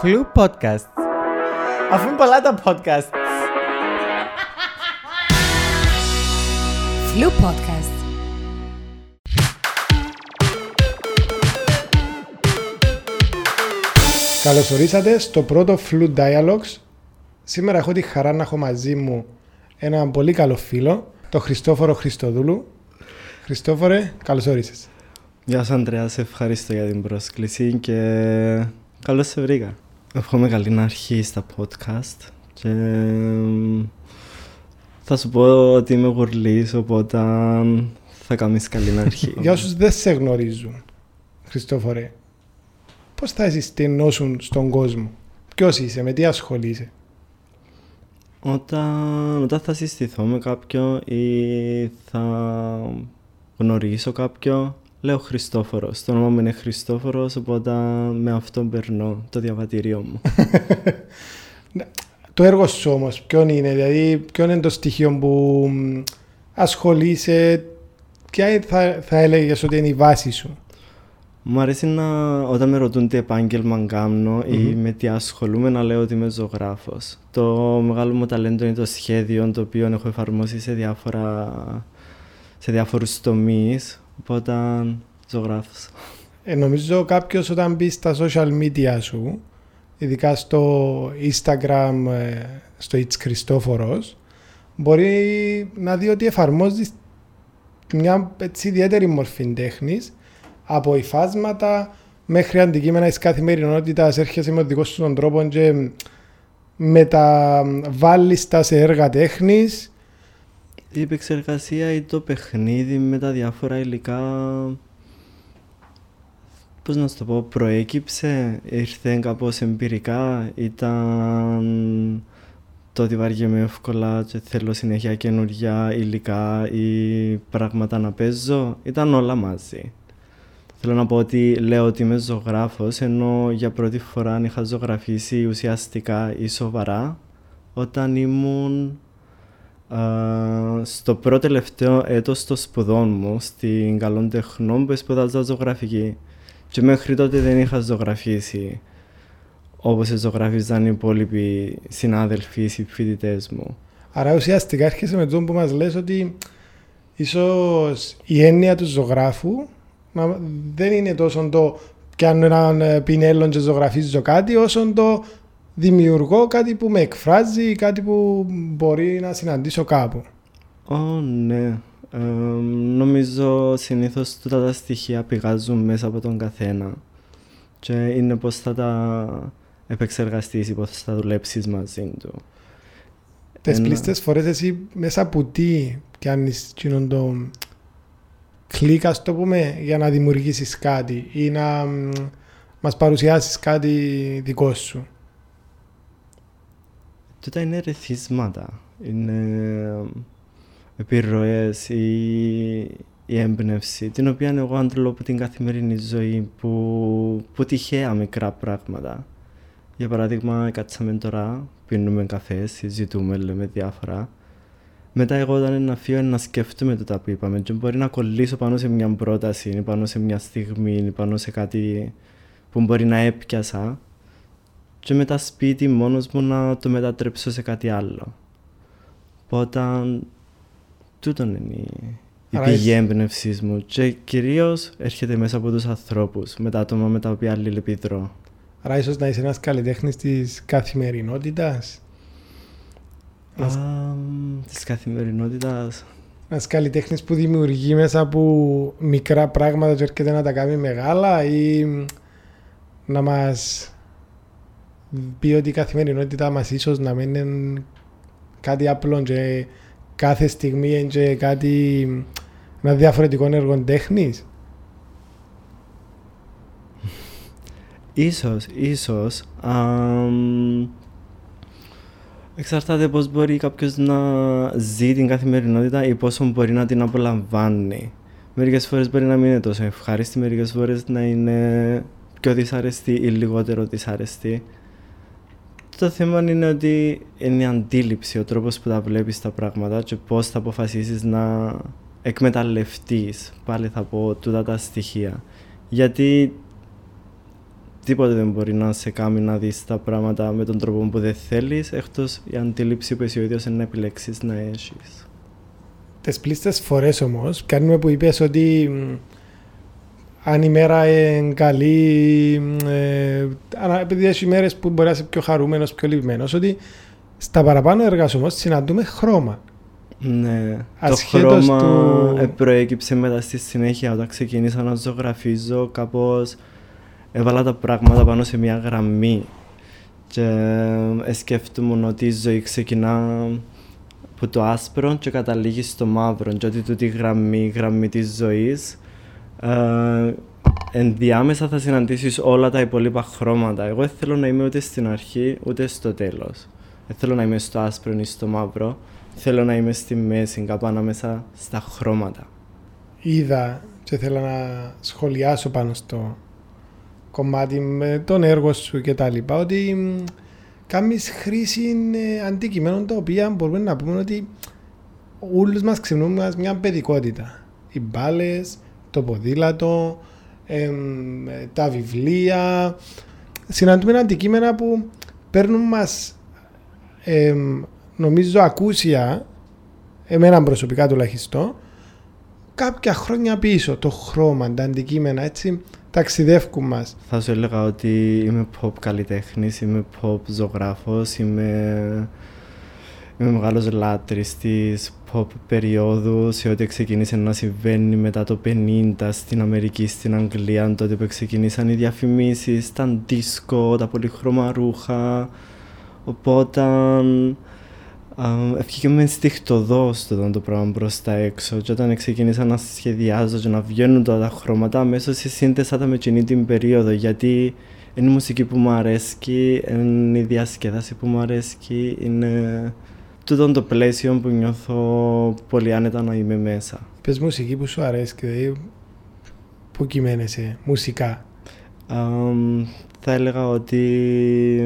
Φλου Podcast. Αφού είναι πολλά τα podcast. Flu Podcast. Καλώς ορίσατε στο πρώτο Flu Dialogues. Σήμερα έχω τη χαρά να έχω μαζί μου έναν πολύ καλό φίλο, τον Χριστόφορο Χριστοδούλου. Χριστόφορε, καλώς όρισες. Γεια σου Αντρέα, σε ευχαριστώ για την πρόσκληση και καλώς σε βρήκα. Εύχομαι καλή αρχή στα podcast και εμ, θα σου πω ότι είμαι γουρλής οπότε θα κάνεις καλή αρχή. Για όσους δεν σε γνωρίζουν, Χριστόφορε, πώς θα συστηνώσουν στον κόσμο, ποιος είσαι, με τι ασχολείσαι; Όταν, όταν θα συστηθώ με κάποιον ή θα γνωρίσω κάποιον, λέω Χριστόφορος. Το όνομα μου είναι Χριστόφορος, οπότε με αυτό περνώ το διαβατήριό μου. Το έργο σου όμως, ποιο είναι, δηλαδή ποιο είναι το στοιχείο που μ, ασχολείσαι, ποια είναι- θα, θα έλεγες ότι είναι η βάση σου; Μου αρέσει να, όταν με ρωτούν τι επάγγελμα κάνω ή με τι ασχολούμαι, να λέω ότι είμαι ζωγράφος. Το μεγάλο μου ταλέντο είναι το σχέδιο, το οποίο έχω εφαρμόσει σε, διάφορα, σε διάφορους τομείς, οπότε ζωγράφος. Ε, νομίζω κάποιος όταν μπει στα social media σου, ειδικά στο Instagram, ε, στο It's Χριστόφορος, μπορεί να δει ότι εφαρμόζεις μια έτσι ιδιαίτερη μορφή τέχνης, από υφάσματα μέχρι αντικείμενα της καθημερινότητας, έρχεσαι με τον δικό σου τον τρόπο και μεταβάλλεις τα σε έργα τέχνης. Η επεξεργασία ή το παιχνίδι με τα διάφορα υλικά, πώς να σου το πω, προέκυψε, ήρθε κάπως εμπειρικά, ήταν το ότι βαριέμαι εύκολα και θέλω συνέχεια καινούργια υλικά ή πράγματα να παίζω, ήταν όλα μαζί. Θέλω να πω ότι λέω ότι είμαι ζωγράφος, ενώ για πρώτη φορά είχα ζωγραφίσει ουσιαστικά ή σοβαρά όταν ήμουν Α, στο πρώτο τελευταίο έτος των σπουδών μου στην Καλών Τεχνών που σπουδάζα ζωγραφική και μέχρι τότε δεν είχα ζωγραφίσει όπως ζωγραφίζαν οι υπόλοιποι συνάδελφοι ή φοιτητές μου. Άρα ουσιαστικά έρχεσαι με το που μας λες ότι ίσως η έννοια του ζωγράφου να- δεν είναι τόσο το πιάνω έναν ε, πινέλο και ζωγραφίζω κάτι όσο το δημιουργώ κάτι που με εκφράζει, κάτι που μπορεί να συναντήσω κάπου. Ω, ναι. Ε, νομίζω συνήθως τούτα τα στοιχεία πηγάζουν μέσα από τον καθένα και είναι πώς θα τα επεξεργαστείς ή πώς θα δουλέψεις μαζί του. Τις Ένα- πλήστες φορές εσύ μέσα από τι πιάνεις εκείνον το κλικ ας το πούμε για να δημιουργήσεις κάτι ή να μ, μας παρουσιάσεις κάτι δικό σου. Τούτα είναι ρεθίσματα, είναι επιρροές ή η έμπνευση, την οποία εγώ αντλώ από την καθημερινή ζωή που, που τυχαία μικρά πράγματα. Για παράδειγμα, κάτσαμε τώρα, πίνουμε καφές, συζητούμε, λέμε διάφορα. Μετά εγώ όταν είναι να φύγω είναι να σκέφτομαι το τα που είπαμε και μπορεί να κολλήσω πάνω σε μια πρόταση ή πάνω σε μια στιγμή ή πάνω σε κάτι που μπορεί να έπιασα και μετά σπίτι μόνος μου να το μετατρέψω σε κάτι άλλο. Οπότε τούτον είναι η, η Άρα πηγή εσύ- έμπνευσή μου και κυρίως έρχεται μέσα από τους ανθρώπους, με τα άτομα με τα οποία αλληλεπιδρώ. Άρα ίσως να είσαι ένας καλλιτέχνης της καθημερινότητας; Ας- Α, της καθημερινότητας. Ένας καλλιτέχνης που δημιουργεί μέσα από μικρά πράγματα και έρχεται να τα κάνει μεγάλα ή να μας πει ότι η καθημερινότητα μας ίσως να μην είναι κάτι απλό και κάθε στιγμή είναι και κάτι ένα διαφορετικό έργο τέχνης. Ίσως, ίσως. αμ, εξαρτάται πώς μπορεί κάποιος να ζει την καθημερινότητα ή πόσο μπορεί να την απολαμβάνει. Μερικές φορές μπορεί να μην είναι τόσο ευχάριστη, μερικές φορές να είναι πιο δυσαρεστή ή λιγότερο δυσαρεστή. Το θέμα είναι ότι είναι η αντίληψη, ο τρόπος που τα βλέπεις τα πράγματα και πώς θα αποφασίσεις να εκμεταλλευτείς, πάλι θα πω, τούτα τα στοιχεία. Γιατί τίποτε δεν μπορεί να σε κάνει να δεις τα πράγματα με τον τρόπο που δεν θέλεις, εκτός η αντίληψη που εσύ ο ίδιος είναι να επιλέξεις να έχεις. Τις πλήστες φορές όμως, κάνουμε που είπες ότι μ, αν η μέρα είναι καλή, μ, ε, ανα- επειδή έχει μέρες που μπορεί να είσαι πιο χαρούμενος, πιο λυπημένος, ότι στα παραπάνω έργα σου όμως συναντούμε χρώμα. Ναι, Ασχέτως το χρώμα του- ε, προέκυψε μετά στη συνέχεια όταν ξεκίνησα να ζωγραφίζω κάπως έβαλα τα πράγματα πάνω σε μια γραμμή και ε, σκέφτομαι ότι η ζωή ξεκινά από το άσπρο και καταλήγει στο μαύρο και ότι τούτη γραμμή, η γραμμή της ζωής ε, ενδιάμεσα θα συναντήσεις όλα τα υπόλοιπα χρώματα. Εγώ δεν θέλω να είμαι ούτε στην αρχή ούτε στο τέλος. Δεν θέλω να είμαι στο άσπρο ή στο μαύρο. Θέλω να είμαι στη μέση, κάπου ανάμεσα στα χρώματα. Είδα και θέλω να σχολιάσω πάνω στο κομμάτι με τον έργο σου και τα λοιπά, ότι μ, κάνεις χρήση ε, αντικειμένων τα οποία μπορούμε να πούμε ότι όλους μας ξυπνούμε μια παιδικότητα. Οι μπάλες, το ποδήλατο, εμ, ε, τα βιβλία. Συναντούμε αντικείμενα που παίρνουν μας εμ, νομίζω ακούσια, εμένα προσωπικά τουλάχιστον, κάποια χρόνια πίσω, το χρώμα, τα αντικείμενα, έτσι, ταξιδεύκουν μας. Θα σου έλεγα ότι είμαι pop καλλιτέχνης, είμαι pop ζωγράφος, είμαι, είμαι μεγάλος λάτρης της pop περίοδου σε ό,τι ξεκίνησε να συμβαίνει μετά το 50 στην Αμερική, στην Αγγλία, τότε που ξεκίνησαν οι διαφημίσεις, τα δίσκο, τα πολύχρωμα ρούχα. Οπότε Ευκήκε με στιχτοδός το το πράγμα προς τα έξω και όταν ξεκίνησα να σχεδιάζω και να βγαίνουν τα, τα χρώματα αμέσως σύνδεσα τα με εκείνη την περίοδο γιατί είναι η μουσική που μου αρέσει, είναι η διασκέδαση που μου αρέσει, είναι τούτο το πλαίσιο που νιώθω πολύ άνετα να είμαι μέσα. Πες μουσική που σου αρέσει και δηλαδή που κειμένεσαι μουσικά. Αμ, θα έλεγα ότι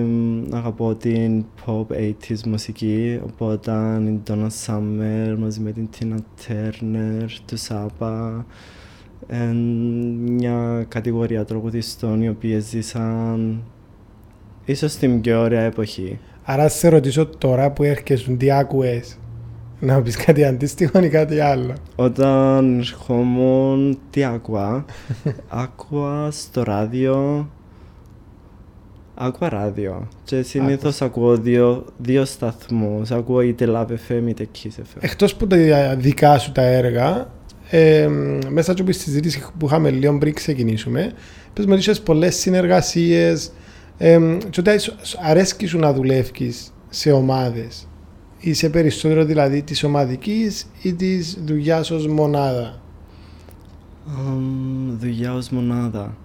μ, αγαπώ την pop 80s μουσική, οπότε η Donna Summer μαζί με την Tina Turner, του Σάπα, εν μια κατηγορία τραγουδιστών οι οποίες ζήσαν ίσως την πιο ωραία εποχή. Άρα σε ρωτήσω τώρα που έρχεσαι, τι άκουες, να μου πεις κάτι αντίστοιχο ή κάτι άλλο. Όταν ερχόμουν, τι άκουα, άκουα στο ράδιο, άκουα ράδιο και συνήθως ακούω δύο, δύο σταθμούς, ακούω είτε Love FM είτε Kiss FM. Εκτός που τα δικά σου τα έργα, ε, μέσα από τη συζήτηση που είχαμε λίγο πριν ξεκινήσουμε, πες μου ότι είχες πολλές συνεργασίες ε, και ότι αρέσκει σου να δουλεύεις σε ομάδες. Είσαι περισσότερο δηλαδή της ομαδικής ή της δουλειάς ως μονάδα; Αμ, δουλειά ως μονάδα.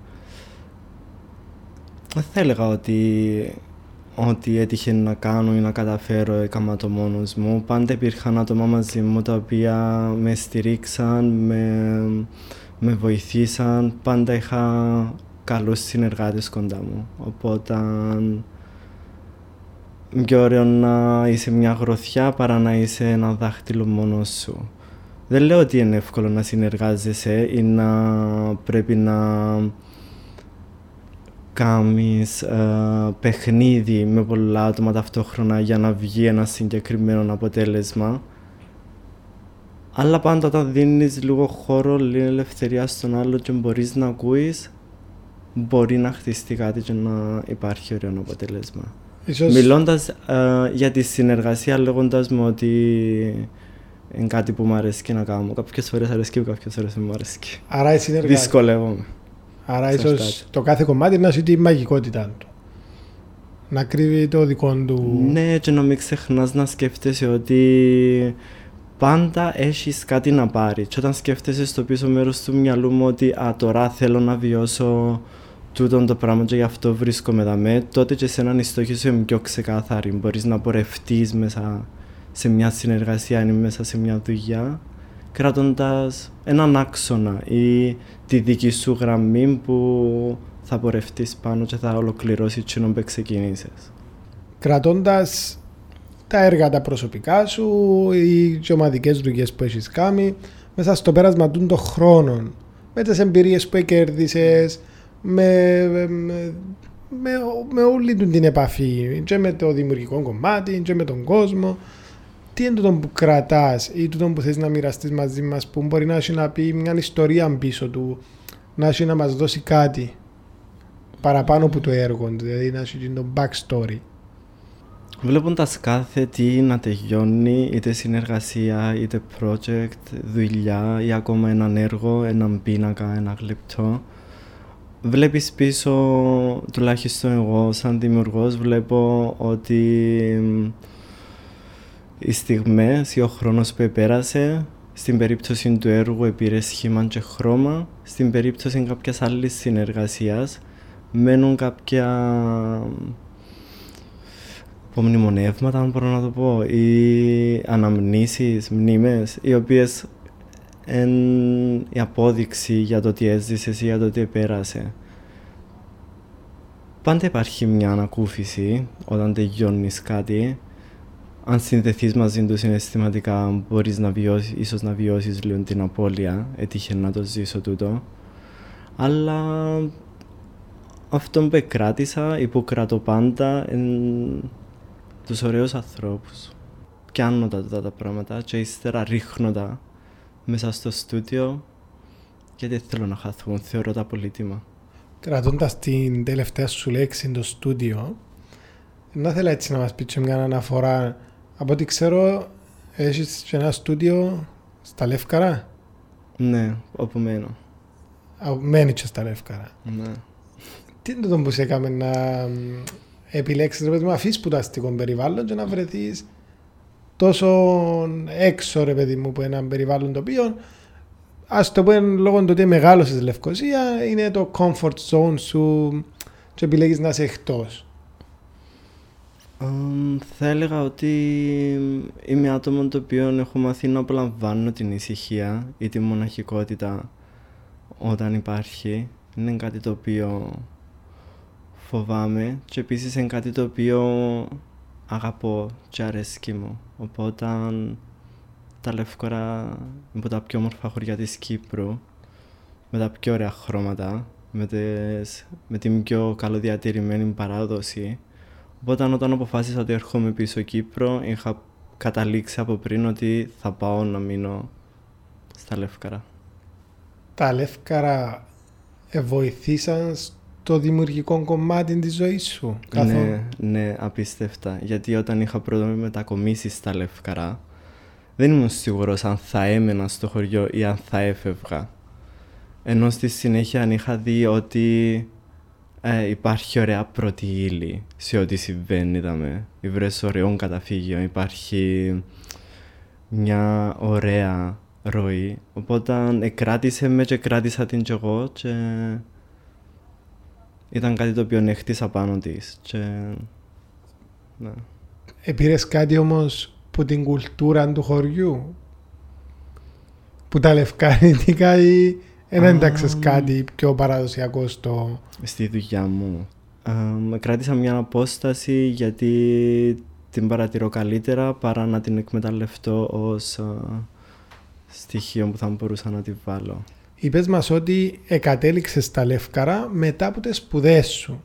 Δεν θα έλεγα ότι ό,τι έτυχε να κάνω ή να καταφέρω έκανα το μόνος μου. Πάντα υπήρχαν άτομα μαζί μου τα οποία με στηρίξαν, με, με βοηθήσαν. Πάντα είχα καλούς συνεργάτες κοντά μου. Οπότε πιο ωραίο να είσαι μια γροθιά παρά να είσαι ένα δάχτυλο μόνος σου. Δεν λέω ότι είναι εύκολο να συνεργάζεσαι ή να πρέπει να κάνεις ε, παιχνίδι με πολλά άτομα ταυτόχρονα για να βγει ένα συγκεκριμένο αποτέλεσμα. Αλλά πάντα όταν δίνεις λίγο χώρο, λίγη ελευθερία στον άλλο και μπορείς να ακούεις, μπορεί να χτιστεί κάτι και να υπάρχει ωραίο αποτέλεσμα. Ίσως... Μιλώντας ε, για τη συνεργασία, λέγοντας μου ότι είναι κάτι που μου αρέσει και να κάνω. Κάποιες φορές αρέσκει, κάποιες φορές δεν μου αρέσκει. Άρα η συνεργασία. Δυσκολεύομαι. Άρα Εξαρτάται. ίσως το κάθε κομμάτι να σου τη μαγικότητα του. Να κρύβει το δικό του. Ναι, και να μην ξεχνάς να σκέφτεσαι ότι πάντα έχεις κάτι να πάρει. Και όταν σκέφτεσαι στο πίσω μέρος του μυαλού μου ότι α, τώρα θέλω να βιώσω τούτο το πράγμα και γι' αυτό βρίσκομαι εδώ, τότε και σε έναν η στόχη σου είναι πιο ξεκάθαρη. Μπορείς να πορευτείς μέσα σε μια συνεργασία ή μέσα σε μια δουλειά κρατώντας έναν άξονα ή τη δική σου γραμμή που θα πορευτείς πάνω και θα ολοκληρώσεις εκείνο που ξεκινήσεις. Κρατώντας τα έργα τα προσωπικά σου ή τι ομαδικές δουλειές που έχεις κάνει, μέσα στο πέρασμα των χρόνων, με τις εμπειρίες που κέρδισε, με, με, με, με όλη του την επαφή και με το δημιουργικό κομμάτι και με τον κόσμο. Τι είναι το που κρατάς ή το που θες να μοιραστείς μαζί μας που μπορεί να έχει να πει μια ιστορία πίσω του, να έχει να μας δώσει κάτι παραπάνω από το έργο, δηλαδή να έχει το backstory; Βλέποντας κάθε τι να τελειώνει, είτε συνεργασία, είτε project, δουλειά ή ακόμα έναν έργο, έναν πίνακα, ένα γλυπτό, βλέπεις πίσω, τουλάχιστον εγώ σαν δημιουργός, βλέπω ότι οι στιγμές ή ο χρόνος που επέρασε, στην περίπτωση του έργου επήρε σχήμα και χρώμα, στην περίπτωση κάποιας άλλης συνεργασίας, μένουν κάποια απομνημονεύματα, αν μπορώ να το πω, ή αναμνήσεις, μνήμες, οι οποίες είναι η απόδειξη για το τι έζησες ή για το τι επέρασε. Πάντα υπάρχει μια ανακούφιση όταν τελειώνεις κάτι. Αν συνδεθείς μαζί του συναισθηματικά, μπορείς να βιώσεις, ίσως να βιώσεις λίγο την απώλεια. Έτυχε να το ζήσω τούτο. Αλλά αυτό που κράτησα ή που κρατώ πάντα είναι τους ωραίους ανθρώπους. Πιάνω τα, τα, πράγματα και ύστερα ρίχνω τα μέσα στο στούντιο γιατί θέλω να χαθούν, θεωρώ τα πολύτιμα. Κρατώντας την τελευταία σου λέξη στο στούντιο, να θέλω έτσι να μας πεις μια αναφορά. Από ό,τι ξέρω, έχεις ένα στούντιο στα Λεύκαρα; Ναι, όπου μένω. μένεις και στα Λεύκαρα. Ναι. Τι είναι το που σε έκαμε να επιλέξεις ρε παιδί μου, αφήσεις που το αστικό περιβάλλον και να βρεθείς τόσο έξω ρε παιδί μου από ένα περιβάλλον το οποίο ας το πούμε λόγω του ότι μεγάλωσες στη Λευκοσία είναι το comfort zone σου και επιλέγεις να είσαι εκτός. Um, θα έλεγα ότι είμαι άτομο το οποίο έχω μάθει να απολαμβάνω την ησυχία ή τη μοναχικότητα όταν υπάρχει. Είναι κάτι το οποίο φοβάμαι και επίσης είναι κάτι το οποίο αγαπώ και αρέσκει μου. Οπότε τα Λεύκορα είναι από τα πιο όμορφα χωριά της Κύπρου με τα πιο ωραία χρώματα με, τις, με την πιο καλοδιατηρημένη παράδοση οπότε όταν αποφάσισα ότι έρχομαι πίσω Κύπρο είχα καταλήξει από πριν ότι θα πάω να μείνω στα Λεύκαρα. Τα Λεύκαρα βοηθήσαν το δημιουργικό κομμάτι της ζωής σου. Ναι, ναι, απίστευτα. Γιατί όταν είχα πρώτα μετακομίσεις στα Λευκαρά, δεν ήμουν σίγουρος αν θα έμενα στο χωριό ή αν θα έφευγα. Ενώ στη συνέχεια αν είχα δει ότι ε, υπάρχει ωραία πρώτη ύλη σε ό,τι συμβαίνει, είδαμε. Βρες ωραίο καταφύγιο, υπάρχει μια ωραία ροή. Οπότε κράτησε με και κράτησα την κι εγώ και ήταν κάτι το οποίο έχτισα πάνω της. Και... Ναι. Επήρες κάτι όμως που την κουλτούρα του χωριού, που τα λευκάριτικα ή δεν ένταξε κάτι πιο παραδοσιακό στο. Στη δουλειά μου. Με κράτησα μια απόσταση γιατί την παρατηρώ καλύτερα παρά να την εκμεταλλευτώ ως στοιχείο που θα μπορούσα να τη βάλω. Είπε μας ότι εκατέληξες στα Λεύκαρα μετά από τις σπουδές σου.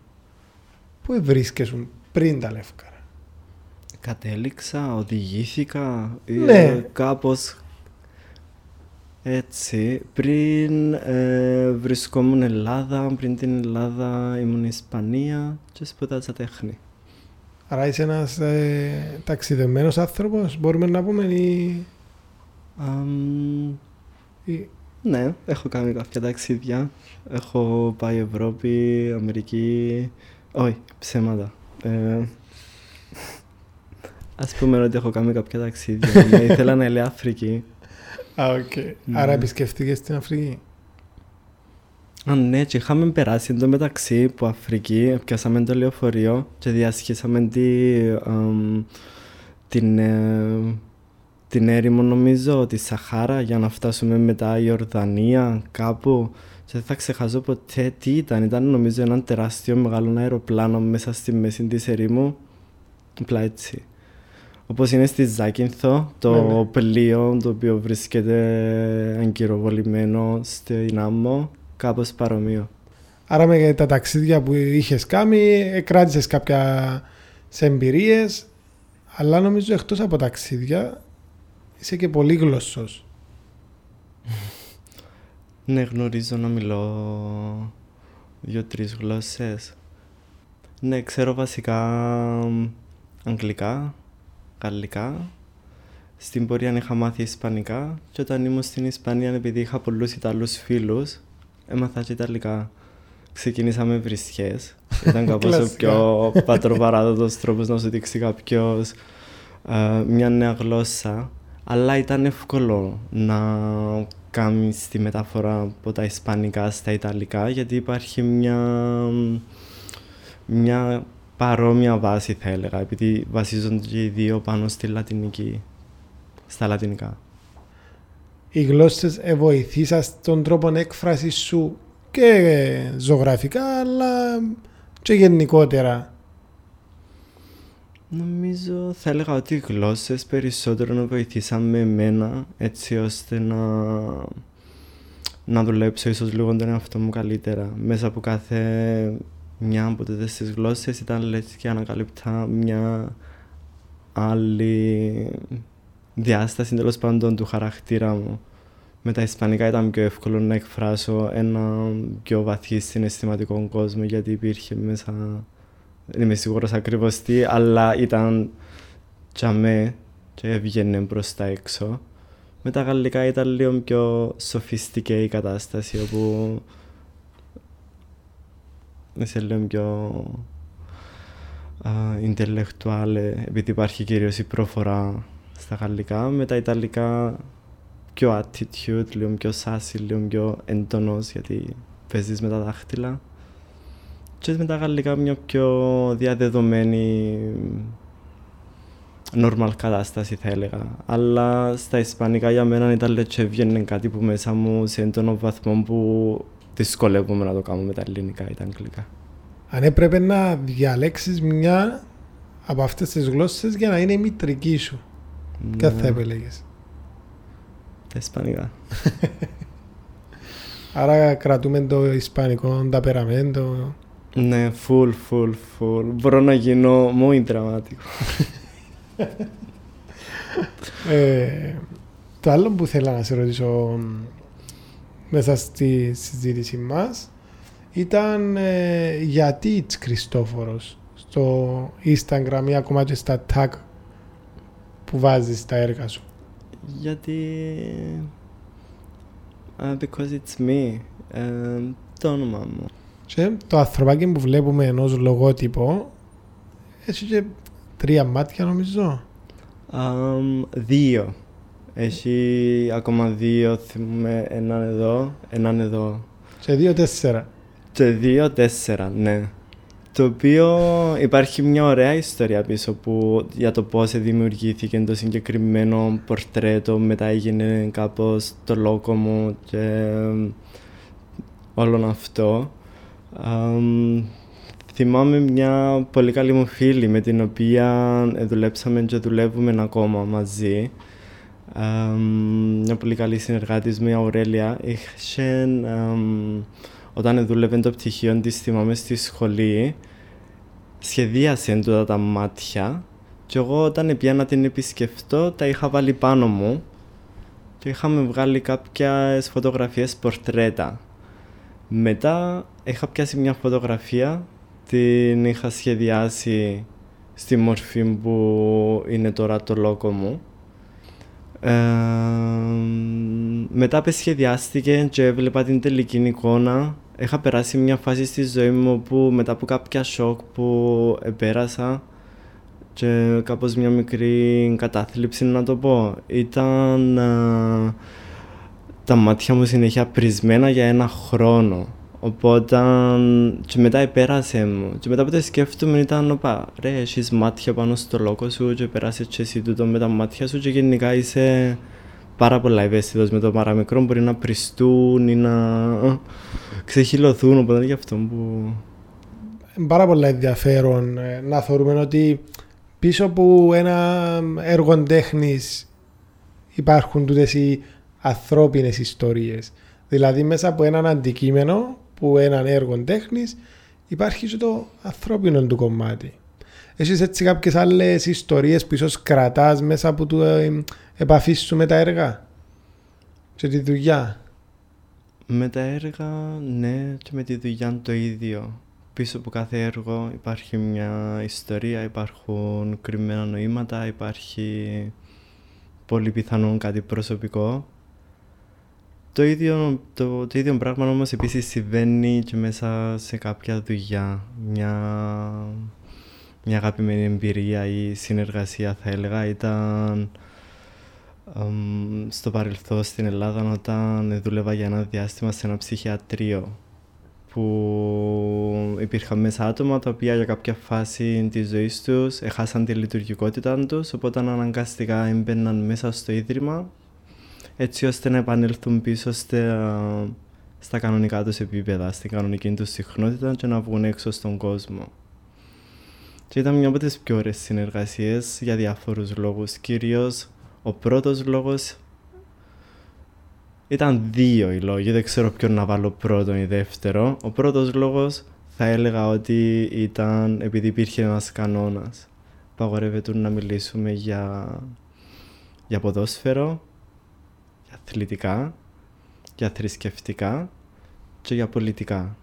Πού βρίσκεσαι πριν τα Λεύκαρα; Κατέληξα, οδηγήθηκα. Ναι. κάπως έτσι. Πριν ε, βρισκόμουν Ελλάδα, πριν την Ελλάδα ήμουν Ισπανία και σπουδάζα τέχνη. Άρα είσαι ένας ε, ταξιδεμένος άνθρωπος, μπορούμε να πούμε ή... Um, ναι, έχω κάνει κάποια ταξίδια. Έχω πάει Ευρώπη, Αμερική. Όχι, ψέματα. Ε, Α πούμε ότι έχω κάνει κάποια ταξίδια. ναι, ήθελα να έλεγα Αφρική. Α, οκ. Ναι. Άρα επισκεφτήκες στην Αφρική; Α, ναι, και είχαμε περάσει το μεταξύ που Αφρική, πιάσαμε το λεωφορείο και διασχίσαμε τη, την, ε, την έρημο νομίζω, τη Σαχάρα για να φτάσουμε μετά η Ορδανία κάπου και δεν θα ξεχάσω ποτέ τι ήταν. Ήταν νομίζω ένα τεράστιο μεγάλο αεροπλάνο μέσα στη μέση της ερήμου. Απλά έτσι. Όπως είναι στη Ζάκυνθο, το ναι, ναι. πλοίο το οποίο βρίσκεται αγκυροβολημένο στην άμμο, κάπως παρομοίο. Άρα με τα ταξίδια που είχες κάνει, κράτησες κάποια εμπειρίες, αλλά νομίζω εκτός από ταξίδια είσαι και πολύ γλωσσός. Ναι, γνωρίζω να μιλώ δύο-τρεις γλώσσες. Ναι, ξέρω βασικά αγγλικά, γαλλικά. Στην πορεία είχα μάθει ισπανικά και όταν ήμουν στην Ισπανία επειδή είχα πολλούς Ιταλούς φίλους, έμαθα και Ιταλικά. Ξεκινήσαμε βρισχές. Ήταν κάπως ο πιο πατροπαράδοτος τρόπος να σου δείξει κάποιος ε, μια νέα γλώσσα. Αλλά ήταν εύκολο να κάνει τη μεταφορά από τα Ισπανικά στα Ιταλικά γιατί υπάρχει μια, μια παρόμοια βάση θα έλεγα επειδή βασίζονται και οι δύο πάνω στη Λατινική, στα Λατινικά. Οι γλώσσες βοηθήσαν τον τρόπο έκφρασης σου και ζωγραφικά αλλά και γενικότερα. Νομίζω θα έλεγα ότι οι γλώσσες περισσότερο να βοηθήσαν με εμένα έτσι ώστε να, να δουλέψω ίσως λίγο τον εαυτό μου καλύτερα. Μέσα από κάθε μια από τις γλώσσες ήταν λες και ανακαλύπτα μια άλλη διάσταση τέλος πάντων του χαρακτήρα μου. Με τα Ισπανικά ήταν πιο εύκολο να εκφράσω ένα πιο βαθύ συναισθηματικό κόσμο γιατί υπήρχε μέσα δεν είμαι σίγουρος ακριβώς τι, αλλά ήταν τσαμέ και έβγαινε προς τα έξω. Με τα γαλλικά ήταν λίγο πιο σοφιστική η κατάσταση, όπου είσαι λίγο πιο intellectual, επειδή υπάρχει κυρίως η προφορά στα γαλλικά. Με τα ιταλικά πιο attitude, λίγο πιο sassy, λίγο πιο εντονός, γιατί παίζεις με τα δάχτυλα και με τα γαλλικά μια πιο διαδεδομένη normal κατάσταση θα έλεγα. Αλλά στα ισπανικά για μένα ήταν λέτσε έβγαινε κάτι που μέσα μου σε έντονο βαθμό που δυσκολεύομαι να το κάνω με τα ελληνικά ή τα αγγλικά. Αν έπρεπε να διαλέξεις μια από αυτές τις γλώσσες για να είναι η μητρική σου, ναι. ποια θα επέλεγες. Τα ισπανικά. Άρα κρατούμε το ισπανικό, τα περαμέντο. Ναι, full, full, full. Μπορώ να γίνω muy δραματικό. ε, το άλλο που θέλω να σε ρωτήσω μέσα στη συζήτηση μας ήταν ε, γιατί it's Χριστόφορος στο Instagram ή ακόμα και στα tag που βάζεις τα έργα σου; Γιατί... Uh, because it's me. Uh, το όνομα μου. Και το ανθρωπάκι που βλέπουμε ενός λογότυπο έχει και τρία μάτια νομίζω. Um, δύο. Έχει ακόμα δύο, θυμούμε έναν εδώ, έναν εδώ. Και δύο τέσσερα. Και δύο τέσσερα, ναι. Το οποίο υπάρχει μια ωραία ιστορία πίσω που για το πώς δημιουργήθηκε το συγκεκριμένο πορτρέτο, μετά έγινε κάπως το λόγο μου και όλο αυτό. Um, θυμάμαι μια πολύ καλή μου φίλη με την οποία δουλέψαμε και δουλεύουμε ακόμα μαζί. Um, μια πολύ καλή συνεργάτης μου, η Αουρέλια, είχε, um, όταν δούλευε το πτυχίο της, θυμάμαι στη σχολή, σχεδίασε τούτα τα μάτια και εγώ όταν πια να την επισκεφτώ τα είχα βάλει πάνω μου και είχαμε βγάλει κάποιες φωτογραφίες πορτρέτα. Μετά είχα πιάσει μια φωτογραφία, την είχα σχεδιάσει στη μορφή που είναι τώρα το λόγο μου. Ε, μετά που σχεδιάστηκε και έβλεπα την τελική εικόνα, είχα περάσει μια φάση στη ζωή μου που μετά από κάποια σοκ που επέρασα και κάπως μια μικρή κατάθλιψη να το πω, ήταν ε, τα μάτια μου συνέχεια πρισμένα για ένα χρόνο. Οπότε και μετά επέρασε μου. Και μετά που το σκέφτομαι ήταν όπα, ρε, έχεις μάτια πάνω στο λόγο σου και περάσεις και εσύ τούτο με τα μάτια σου και γενικά είσαι πάρα πολλά ευαίσθητος με το παραμικρό, μπορεί να πριστούν ή να ξεχυλωθούν, οπότε γι' αυτό που... Πάρα πολλά ενδιαφέρον ε, να θεωρούμε ότι πίσω από ένα έργο τέχνης υπάρχουν τούτες οι ανθρώπινες ιστορίες. Δηλαδή μέσα από έναν αντικείμενο που έναν έργο τέχνης υπάρχει και το ανθρώπινο του κομμάτι. Έχεις έτσι κάποιες άλλες ιστορίες που ίσως κρατάς μέσα από το ε, επαφής σου με τα έργα; Και τη δουλειά; Με τα έργα, ναι, και με τη δουλειά το ίδιο. Πίσω από κάθε έργο υπάρχει μια ιστορία, υπάρχουν κρυμμένα νοήματα, υπάρχει πολύ πιθανόν κάτι προσωπικό. Το ίδιο, το, το ίδιο πράγμα όμως επίσης συμβαίνει και μέσα σε κάποια δουλειά. Μια, μια αγαπημένη εμπειρία ή συνεργασία θα έλεγα ήταν στο παρελθόν στην Ελλάδα όταν δούλευα για ένα διάστημα σε ένα ψυχιατρίο που υπήρχαν μέσα άτομα τα οποία για κάποια φάση της ζωής τους έχασαν τη λειτουργικότητα τους, οπότε αναγκαστικά έμπαιναν μέσα στο ίδρυμα έτσι ώστε να επανέλθουν πίσω στα, στα κανονικά τους επίπεδα, στην κανονική τους συχνότητα και να βγουν έξω στον κόσμο. Και ήταν μια από τις πιο ωραίες συνεργασίες για διάφορους λόγους. Κυρίως ο πρώτος λόγος ήταν δύο οι λόγοι, δεν ξέρω ποιον να βάλω πρώτον ή δεύτερο. Ο πρώτος λόγος θα έλεγα ότι ήταν επειδή υπήρχε ένας κανόνας. Παγορεύεται να μιλήσουμε για, για ποδόσφαιρο, για αθλητικά, για θρησκευτικά και για πολιτικά.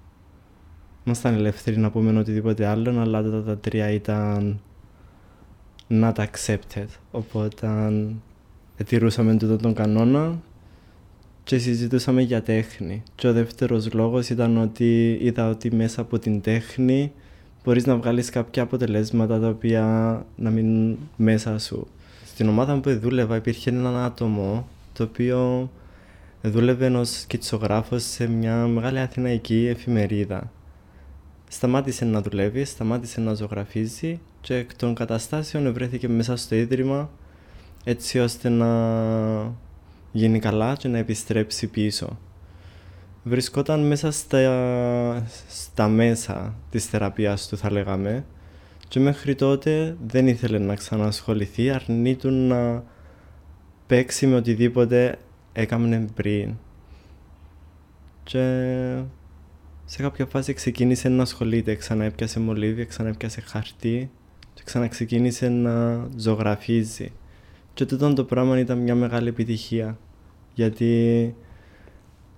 Ήμασταν ελεύθεροι να πούμε οτιδήποτε άλλο, αλλά τα, τα τρία ήταν not accepted. Οπότε ετηρούσαμε τούτο τον κανόνα και συζητούσαμε για τέχνη. Και ο δεύτερος λόγος ήταν ότι είδα ότι μέσα από την τέχνη μπορείς να βγάλεις κάποια αποτελέσματα τα οποία να μείνουν μέσα σου. Στην ομάδα που δούλευα υπήρχε ένα άτομο το οποίο δούλευε ω σκητσογράφος σε μια μεγάλη αθηναϊκή εφημερίδα. Σταμάτησε να δουλεύει, σταμάτησε να ζωγραφίζει και εκ των καταστάσεων βρέθηκε μέσα στο ίδρυμα έτσι ώστε να γίνει καλά και να επιστρέψει πίσω. Βρισκόταν μέσα στα, στα μέσα της θεραπείας του θα λέγαμε και μέχρι τότε δεν ήθελε να ξανασχοληθεί, αρνήτου να παίξει με οτιδήποτε έκαμνε πριν. Και σε κάποια φάση ξεκίνησε να ασχολείται, ξανά έπιασε μολύβι, ξανά έπιασε χαρτί και ξαναξεκίνησε να ζωγραφίζει. Και τότε το πράγμα ήταν μια μεγάλη επιτυχία γιατί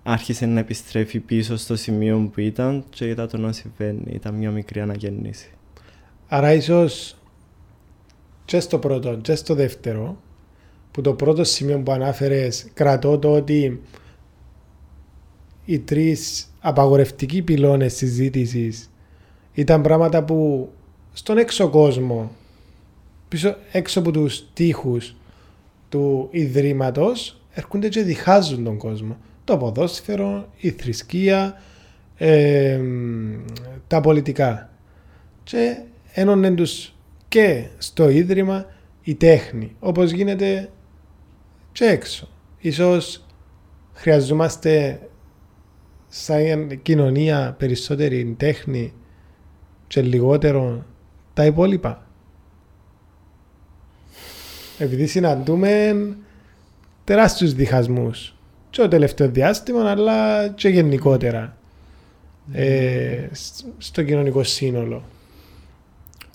άρχισε να επιστρέφει πίσω στο σημείο που ήταν και είδα το να συμβαίνει. Ήταν μια μικρή αναγέννηση. Άρα ίσως και στο πρώτο και στο δεύτερο που το πρώτο σημείο που ανάφερες κρατώ το ότι οι τρεις απαγορευτικοί πυλώνες συζήτησης ήταν πράγματα που στον έξω κόσμο πίσω έξω από τους τείχους του Ιδρύματος έρχονται και διχάζουν τον κόσμο. Το ποδόσφαιρο, η θρησκεία, τα πολιτικά. Και ένωνε τους και στο Ίδρυμα η τέχνη, όπως γίνεται και έξω. Ίσως χρειαζόμαστε σαν κοινωνία περισσότερη τέχνη και λιγότερο τα υπόλοιπα. Επειδή συναντούμε τεράστιους διχασμούς και το τελευταίο διάστημα αλλά και γενικότερα ε, στο κοινωνικό σύνολο.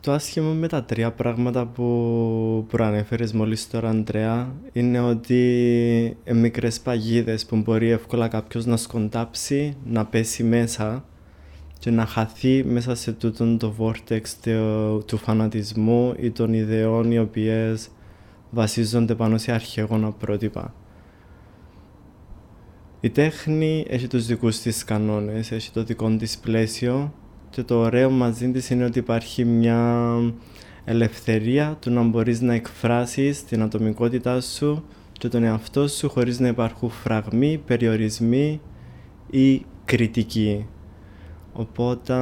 Το άσχημο με τα τρία πράγματα που προανέφερες μόλις τώρα, Αντρέα, είναι ότι ε, μικρές παγίδες που μπορεί εύκολα κάποιος να σκοντάψει, να πέσει μέσα και να χαθεί μέσα σε τούτον το vortex του, του φανατισμού ή των ιδεών οι οποίες βασίζονται πάνω σε αρχαίγωνα πρότυπα. Η τέχνη έχει τους δικούς της κανόνες, έχει το δικό της πλαίσιο και το ωραίο μαζί της είναι ότι υπάρχει μια ελευθερία του να μπορείς να εκφράσεις την ατομικότητά σου και τον εαυτό σου χωρίς να υπάρχουν φραγμοί, περιορισμοί ή κριτική. Οπότε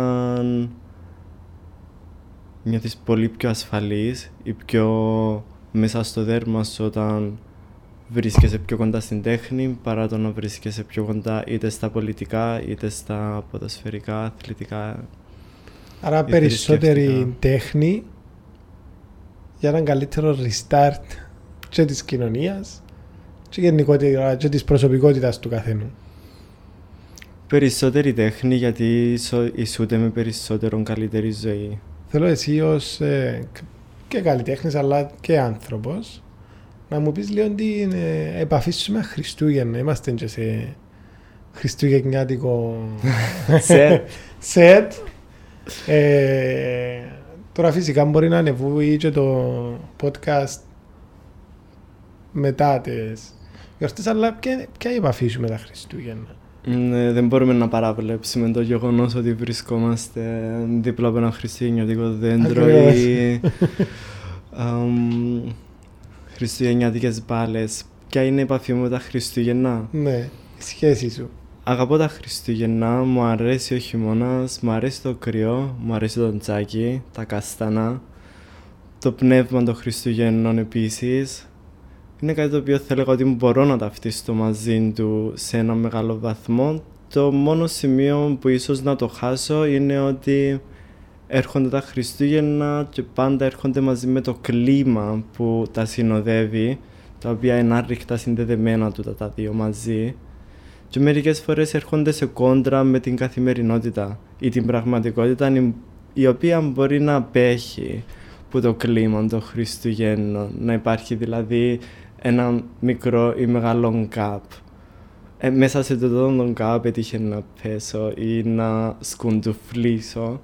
νιώθεις πολύ πιο ασφαλής ή πιο μέσα στο δέρμα σου όταν βρίσκεσαι πιο κοντά στην τέχνη παρά το να βρίσκεσαι πιο κοντά είτε στα πολιτικά είτε στα ποδοσφαιρικά, αθλητικά. Άρα περισσότερη τέχνη για έναν καλύτερο restart και της κοινωνίας και γενικότερα και της προσωπικότητας του καθενού. Περισσότερη τέχνη γιατί ισο- ισούται με περισσότερο καλύτερη ζωή. Θέλω εσύ ως ε, κ- και καλλιτέχνης αλλά και άνθρωπος να μου πεις λίγο την ε, επαφή σου με Χριστούγεννα. Είμαστε και σε χριστουγεννιάτικο Σετ. σετ. Ε, τώρα φυσικά μπορεί να ανεβούει και το podcast μετά τις γιορτές, αλλά ποια, ποια είναι η επαφή σου με τα Χριστούγεννα; Ναι, δεν μπορούμε να παραβλέψουμε το γεγονός ότι βρισκόμαστε δίπλα από ένα χριστουγεννιάτικο δέντρο Ακριβώς. ή αμ, χριστουγεννιάτικες μπάλες. Ποια είναι η επαφή μου με τα Χριστούγεννα; Ναι, η σχέση σου. Αγαπώ τα Χριστούγεννα, μου αρέσει ο χειμώνας, μου αρέσει το κρύο, μου αρέσει το τζάκι, τα καστανά. Το πνεύμα των Χριστουγέννων επίσης. Είναι κάτι το οποίο θα έλεγα ότι μπορώ να ταυτιστώ μαζί του σε ένα μεγάλο βαθμό. Το μόνο σημείο που ίσως να το χάσω είναι ότι έρχονται τα Χριστούγεννα και πάντα έρχονται μαζί με το κλίμα που τα συνοδεύει, τα οποία είναι άρρηκτα συνδεδεμένα του τα δύο μαζί και μερικές φορές έρχονται σε κόντρα με την καθημερινότητα ή την πραγματικότητα η- η οποία μπορεί να απέχει που το κλίμα των Χριστουγέννων να υπάρχει δηλαδή ένα μικρό ή μεγάλο gap ε, μέσα σε αυτό τον gap έτυχε να πέσω ή να σκουντουφλήσω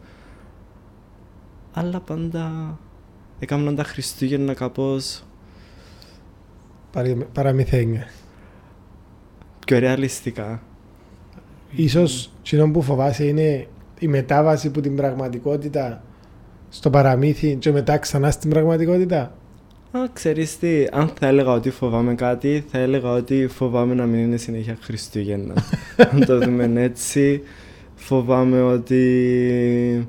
αλλά πάντα έκαναν τα Χριστούγεννα κάπως Παρα- Παραμυθένια. Πιο ρεαλιστικά Ίσως εκείνο που φοβάσαι είναι η μετάβαση που την πραγματικότητα στο παραμύθι και μετά ξανά στην πραγματικότητα; Α, ξέρεις τι, αν θα έλεγα ότι φοβάμαι κάτι, θα έλεγα ότι φοβάμαι να μην είναι συνέχεια Χριστούγεννα. αν το δούμε έτσι, φοβάμαι ότι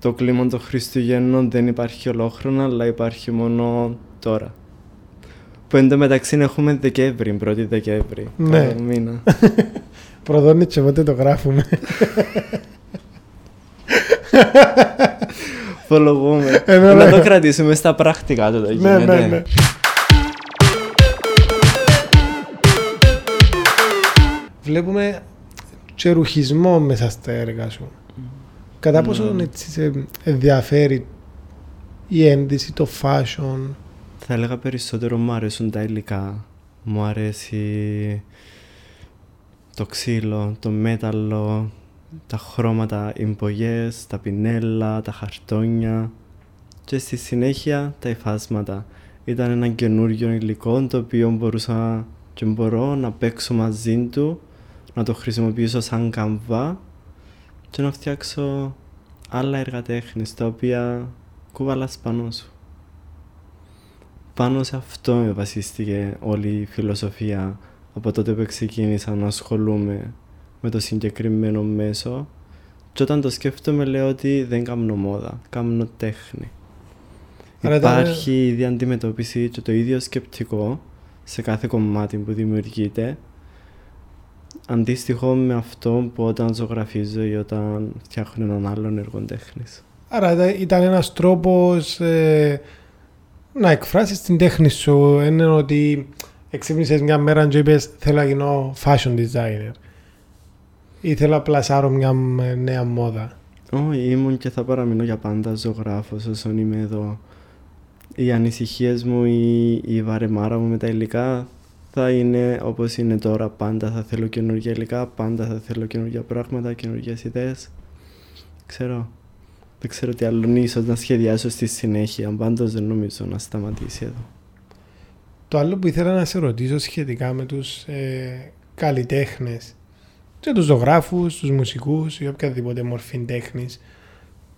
το κλίμα των Χριστουγέννων δεν υπάρχει ολόχρονα, αλλά υπάρχει μόνο τώρα. Που εντωμεταξύ έχουμε Δεκέμβρη, 1η Δεκέμβρη. Ναι. Καλό μήνα. Προδώνει και πότε το γράφουμε. Φολογούμε. Ε, ναι, να ναι. το κρατήσουμε στα πρακτικά του το ναι, γίνεται. ναι, ναι. Βλέπουμε και ρουχισμό μέσα στα έργα σου. Κατά πόσο Ναι. έτσι σε ενδιαφέρει η ένδυση, το fashion. Θα έλεγα περισσότερο μου αρέσουν τα υλικά. Μου αρέσει το ξύλο, το μέταλλο, τα χρώματα, οι μπογιές, τα πινέλα, τα χαρτόνια και στη συνέχεια τα υφάσματα. Ήταν ένα καινούριο υλικό το οποίο μπορούσα και μπορώ να παίξω μαζί του, να το χρησιμοποιήσω σαν καμβά και να φτιάξω άλλα έργα τέχνης τα οποία κουβαλάς πάνω σου. Πάνω σε αυτό βασίστηκε όλη η φιλοσοφία από τότε που ξεκίνησα να ασχολούμαι με το συγκεκριμένο μέσο και όταν το σκέφτομαι λέω ότι δεν κάνω μόδα, κάνω τέχνη. Άρα ήταν- Υπάρχει η ίδια αντιμετώπιση και το ίδιο σκεπτικό σε κάθε κομμάτι που δημιουργείται αντίστοιχο με αυτό που όταν ζωγραφίζω ή όταν φτιάχνω έναν άλλον έργο τέχνης. Άρα ήταν- ήταν ένας τρόπος ε, να εκφράσεις την τέχνη σου. Είναι ότι εξύπνησες μια μέρα και είπες θέλω να γίνω fashion designer. Ή θέλω να πλασάρω μια ε, νέα μόδα. Όχι, ήμουν και θα παραμείνω για πάντα ζωγράφος όσον είμαι εδώ. Οι ανησυχίες μου ή η βαρεμάρα μου με τα υλικά θα είναι όπως είναι τώρα. Πάντα θα θέλω καινούργια υλικά, πάντα θα θέλω καινούργια πράγματα, καινούργιες ιδέες. Ξέρω. Δεν ξέρω τι άλλο ίσως να σχεδιάσω στη συνέχεια, πάντως δεν νομίζω να σταματήσει εδώ. Το άλλο που ήθελα να σε ρωτήσω σχετικά με τους ε, καλλιτέχνες και τους ζωγράφους, τους μουσικούς ή οποιαδήποτε μορφή τέχνης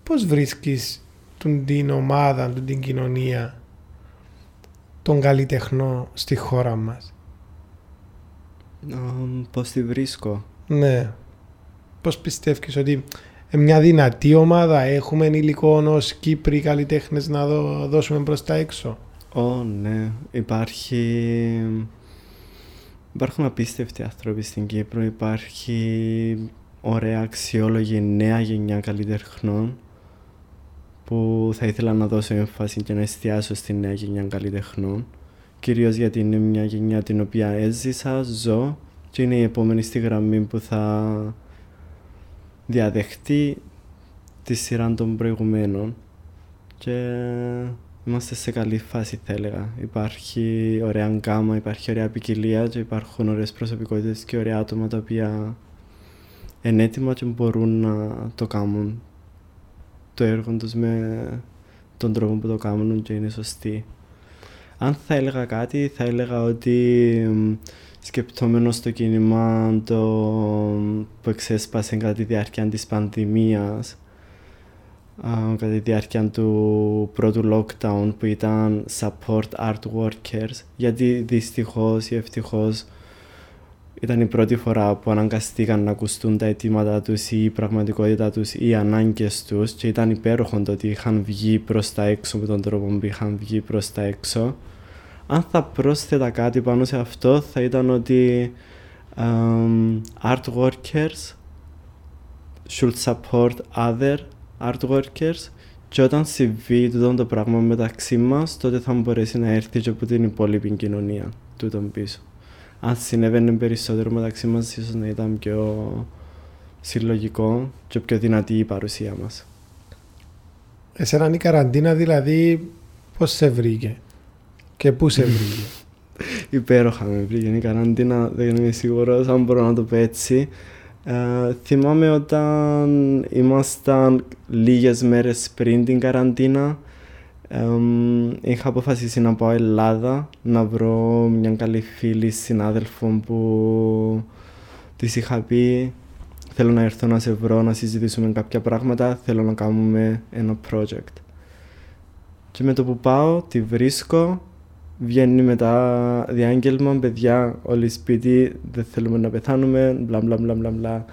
πώς βρίσκεις τον, την ομάδα, τον, την κοινωνία των καλλιτεχνών στη χώρα μας; Αμ, πώς τη βρίσκω; Ναι. Πώς πιστεύεις ότι είναι μια δυνατή ομάδα έχουμε υλικό ως Κύπροι καλλιτέχνες να δω- δώσουμε προς τα έξω. Ω, ναι. Υπάρχει... Υπάρχουν απίστευτοι άνθρωποι στην Κύπρο. Υπάρχει ωραία αξιόλογη νέα γενιά καλλιτεχνών που θα ήθελα να δώσω έμφαση και να εστιάσω στη νέα γενιά καλλιτεχνών. Κυρίως γιατί είναι μια γενιά την οποία έζησα, ζω και είναι η επόμενη στη γραμμή που θα διαδεχτεί τη σειρά των προηγουμένων και είμαστε σε καλή φάση θα έλεγα. Υπάρχει ωραία γκάμα, υπάρχει ωραία ποικιλία και υπάρχουν ωραίες προσωπικότητες και ωραία άτομα τα οποία είναι έτοιμα και μπορούν να το κάνουν το έργο τους με τον τρόπο που το κάνουν και είναι σωστοί. Αν θα έλεγα κάτι, θα έλεγα ότι σκεπτόμενος το κίνημα το που εξέσπασε κατά τη διάρκεια της πανδημίας κατά τη διάρκεια του πρώτου lockdown που ήταν support art workers γιατί δυστυχώς ή ευτυχώς ήταν η πρώτη φορά που αναγκαστήκαν να ακουστούν τα αιτήματά τους ή η πραγματικότητά τους ή οι ανάγκες τους και ήταν υπέροχο το ότι είχαν βγει προς τα έξω με τον τρόπο που είχαν βγει προς τα έξω. Αν θα πρόσθετα κάτι πάνω σε αυτό θα ήταν ότι um, art workers should support other art workers και όταν συμβεί τούτο το πράγμα μεταξύ μας, τότε θα μπορέσει να έρθει και από την υπόλοιπη κοινωνία τούτον πίσω αν συνέβαινε περισσότερο μεταξύ μας ίσως να ήταν πιο συλλογικό και πιο δυνατή η παρουσία μας. Εσένα η καραντίνα δηλαδή πώς σε βρήκε; Και πού σε βρήκε; Υπέροχα με βρήκε η καραντίνα, δεν είμαι σίγουρος αν μπορώ να το πω έτσι. Ε, θυμάμαι όταν ήμασταν λίγες μέρες πριν την καραντίνα είχα αποφασίσει να πάω Ελλάδα να βρω μια καλή φίλη συνάδελφο που της είχα πει θέλω να έρθω να σε βρω να συζητήσουμε κάποια πράγματα θέλω να κάνουμε ένα project και με το που πάω τη βρίσκω βγαίνει μετά διάγγελμα παιδιά όλοι σπίτι δεν θέλουμε να πεθάνουμε μπλα μπλα μπλα μπλα μπλα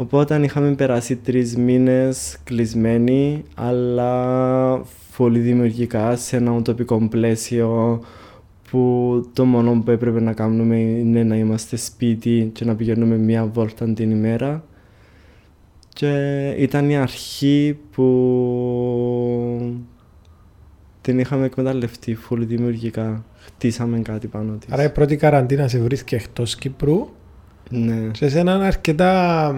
Οπότε είχαμε περάσει τρεις μήνες κλεισμένοι, αλλά πολύ δημιουργικά σε ένα ουτοπικό πλαίσιο που το μόνο που έπρεπε να κάνουμε είναι να είμαστε σπίτι και να πηγαίνουμε μία βόλτα την ημέρα. Και ήταν η αρχή που την είχαμε εκμεταλλευτεί πολύ δημιουργικά. Χτίσαμε κάτι πάνω της. Άρα η πρώτη καραντίνα σε βρίσκει εκτός Κύπρου ναι. σε ένα αρκετά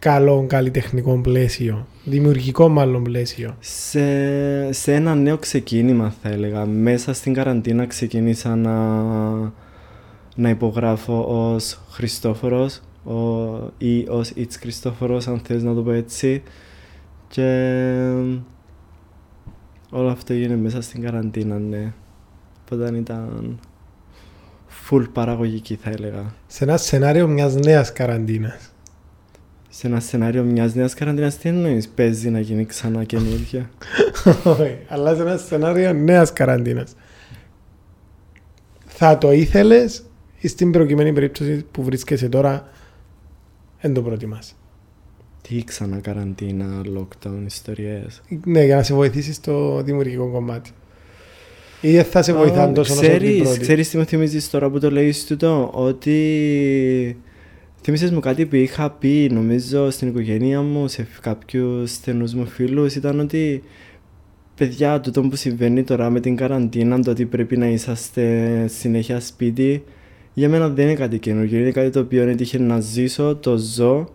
καλό καλλιτεχνικό πλαίσιο, δημιουργικό μάλλον πλαίσιο. Σε, σε ένα νέο ξεκίνημα θα έλεγα. Μέσα στην καραντίνα ξεκίνησα να, να υπογράφω ως Χριστόφορος ο, ή ως It's Χριστόφορος αν θες να το πω έτσι και όλο αυτό έγινε μέσα στην καραντίνα, ναι. Οπότε ήταν full παραγωγική θα έλεγα. Σε ένα σενάριο μιας νέας καραντίνας. Σε ένα σενάριο μιας νέας καραντίνας τι εννοείς, παίζει να γίνει ξανά καινούργια; Όχι, αλλά σε ένα σενάριο νέας καραντίνας. Θα το ήθελες ή στην προκειμένη περίπτωση που βρίσκεσαι τώρα δεν το προτιμάς; Τι ξανά καραντίνα, lockdown, ιστορίες. Ναι, για να σε βοηθήσεις στο δημιουργικό κομμάτι. Ή θα σε βοηθάνε τόσο ξέρεις, όσο Ξέρεις τι με θυμίζεις τώρα που το λέεις τούτο, ότι θυμίσες μου κάτι που είχα πει νομίζω στην οικογένεια μου, σε κάποιους στενούς μου φίλους, ήταν ότι παιδιά, τούτο που συμβαίνει τώρα με την καραντίνα, το ότι πρέπει να είσαστε συνέχεια σπίτι, για μένα δεν είναι κάτι καινούργιο, είναι κάτι το οποίο έτυχε να ζήσω, το ζω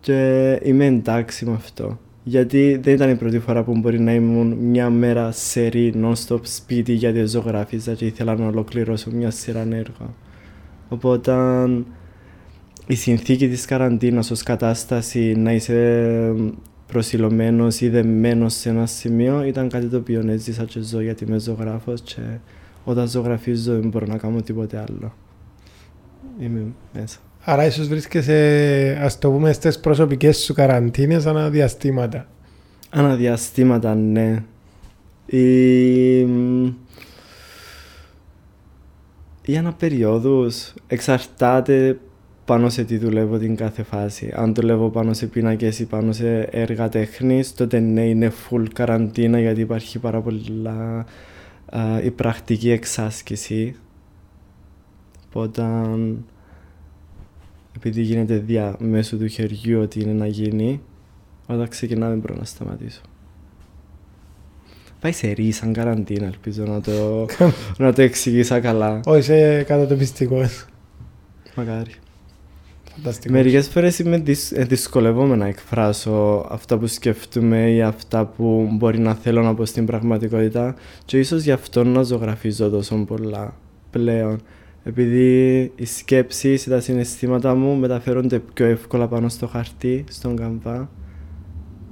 και είμαι εντάξει με αυτό. Γιατί δεν ήταν η πρώτη φορά που μπορεί να ήμουν μια μέρα σερή non-stop σπίτι γιατί ζωγράφιζα και ήθελα να ολοκληρώσω μια σειρά έργα. Οπότε η συνθήκη της καραντίνας ως κατάσταση να είσαι προσιλωμένος ή δεμένος σε ένα σημείο ήταν κάτι το οποίο έζησα και ζω γιατί είμαι ζωγράφος και όταν ζωγραφίζω δεν μπορώ να κάνω τίποτε άλλο. Είμαι μέσα. Άρα ίσως βρίσκεσαι, ας το πούμε, στις προσωπικές σου καραντίνες αναδιαστήματα. Αναδιαστήματα, ναι. Η... Οι αναπεριόδους εξαρτάται πάνω σε τι δουλεύω την κάθε φάση. Αν δουλεύω πάνω σε πίνακες ή πάνω σε έργα τέχνης, τότε ναι, είναι full καραντίνα γιατί υπάρχει πάρα πολλά η πρακτική εξάσκηση. Οπότε επειδή γίνεται δια μέσω του χεριού ότι είναι να γίνει, όταν ξεκινάμε μπορώ να σταματήσω. Πάει σε ρί σαν καραντίνα, ελπίζω να το, να το εξηγήσα καλά. Όχι, είσαι κάτω το πιστικό. Μακάρι. Φανταστικός. Μερικές φορές είμαι δυσ... ε, δυσκολευόμαι να εκφράσω αυτά που σκέφτομαι ή αυτά που μπορεί να θέλω να πω στην πραγματικότητα και ίσως γι' αυτό να ζωγραφίζω τόσο πολλά πλέον. Επειδή οι σκέψεις ή τα συναισθήματα μου μεταφέρονται πιο εύκολα πάνω στο χαρτί, στον καμβά,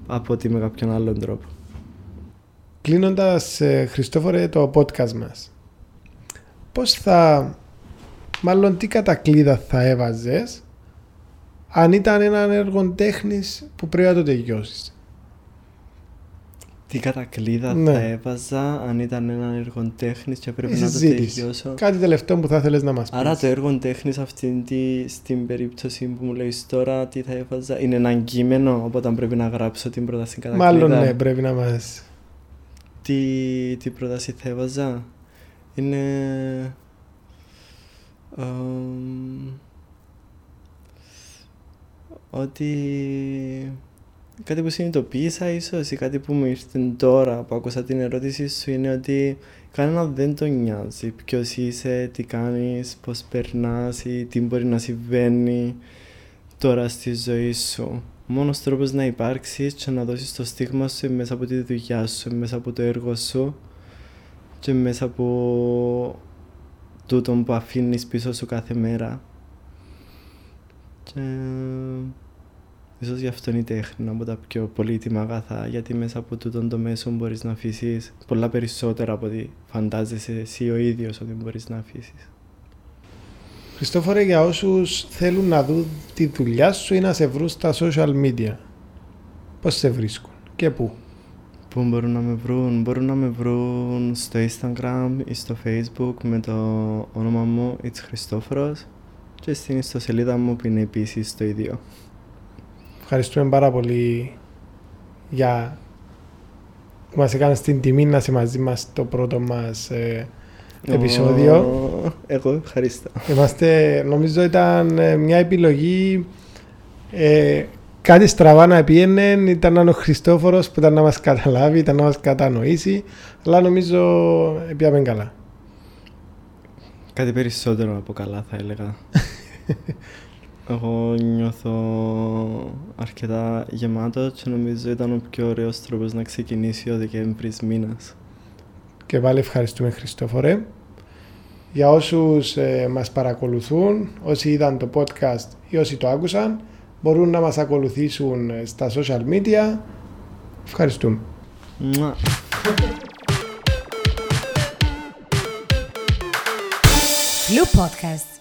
από ότι με κάποιον άλλον τρόπο. Κλείνοντας, ε, Χριστόφορε, το podcast μας. Πώς θα... Μάλλον τι κατακλείδα θα έβαζες αν ήταν ένα έργο τέχνης που πρέπει να το τελειώσεις; Τι κατακλείδα Ναι. θα έβαζα αν ήταν ένα έργο τέχνης και πρέπει Η να το συζήτηση. τελειώσω. Κάτι τελευταίο που θα ήθελες να μας πεις. Άρα το έργο τέχνης αυτή τη, στην περίπτωση που μου λέει τώρα τι θα έβαζα είναι ένα κείμενο οπότε πρέπει να γράψω την πρόταση κατακλείδα. Μάλλον ναι, πρέπει να μας... Τι, τι πρόταση θα έβαζα; Είναι... εμ, ότι κάτι που συνειδητοποίησα ίσως ή κάτι που μου ήρθε τώρα που άκουσα την ερώτηση σου είναι ότι κανένα δεν τον νοιάζει ποιος είσαι, τι κάνεις, πώς περνάς ή τι μπορεί να συμβαίνει τώρα στη ζωή σου. Ο μόνος τρόπος να υπάρξεις και να δώσεις το στίγμα σου είναι μέσα από τη δουλειά σου, είναι μέσα από το έργο σου και μέσα από τούτον που αφήνεις πίσω σου κάθε μέρα. Και ίσως γι' αυτό είναι η τέχνη από τα πιο πολύτιμα αγαθά, γιατί μέσα από τούτον το μέσο μπορείς να αφήσεις πολλά περισσότερα από ό,τι φαντάζεσαι εσύ ο ίδιος ότι μπορείς να αφήσεις. Χριστόφορε, για όσους θέλουν να δουν τη δουλειά σου ή να σε βρουν στα social media, πώς σε βρίσκουν και πού; Πού μπορούν να με βρουν, μπορούν να με βρουν στο Instagram ή στο Facebook με το όνομα μου It's Χριστόφορος και στην ιστοσελίδα μου που είναι επίσης το ίδιο. Ευχαριστούμε πάρα πολύ για που μας έκανες την τιμή να είσαι μαζί μας το πρώτο μας ε, επεισόδιο. Ω, Εγώ ευχαριστώ. Είμαστε, νομίζω ήταν ε, μια επιλογή ε, κάτι στραβά να πήγαινε, ήταν να είναι ο Χριστόφορος που ήταν να μας καταλάβει, ήταν να μας κατανοήσει, αλλά νομίζω πήγαμε καλά. Κάτι περισσότερο από καλά θα έλεγα. Εγώ νιώθω αρκετά γεμάτος και νομίζω ήταν ο πιο ωραίος τρόπος να ξεκινήσει ο Δεκέμβρης μήνας. Και πάλι ευχαριστούμε Χριστόφορε. Για όσους ε, μας παρακολουθούν, όσοι είδαν το podcast ή όσοι το άκουσαν, μπορούν να μας ακολουθήσουν ε, στα social media. Ευχαριστούμε. Μουα. Flu Podcast.